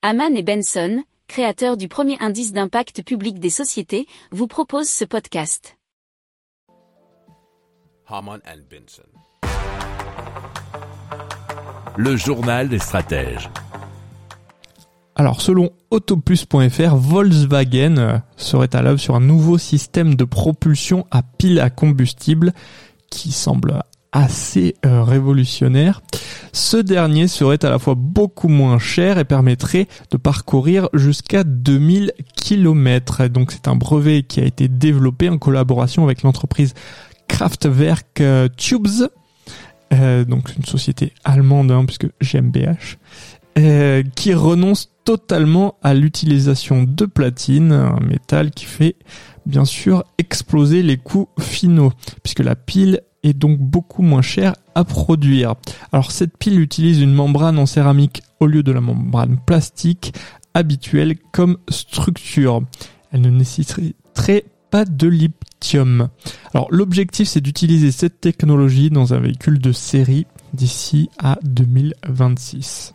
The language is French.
Haman et Benson, créateurs du premier indice d'impact public des sociétés, vous proposent ce podcast. Haman and Benson. Le journal des stratèges. Alors selon autoplus.fr, Volkswagen euh, serait à l'œuvre sur un nouveau système de propulsion à pile à combustible qui semble assez euh, révolutionnaire. Ce dernier serait à la fois beaucoup moins cher et permettrait de parcourir jusqu'à 2000 km. Donc c'est un brevet qui a été développé en collaboration avec l'entreprise Kraftwerk euh, Tubes, donc une société allemande hein, puisque GmbH, qui renonce totalement à l'utilisation de platine, un métal qui fait bien sûr exploser les coûts finaux, puisque la pile est donc beaucoup moins chère à produire. Alors cette pile utilise une membrane en céramique au lieu de la membrane plastique habituelle comme structure. Elle ne nécessiterait pas de lithium. Alors l'objectif c'est d'utiliser cette technologie dans un véhicule de série d'ici à 2026.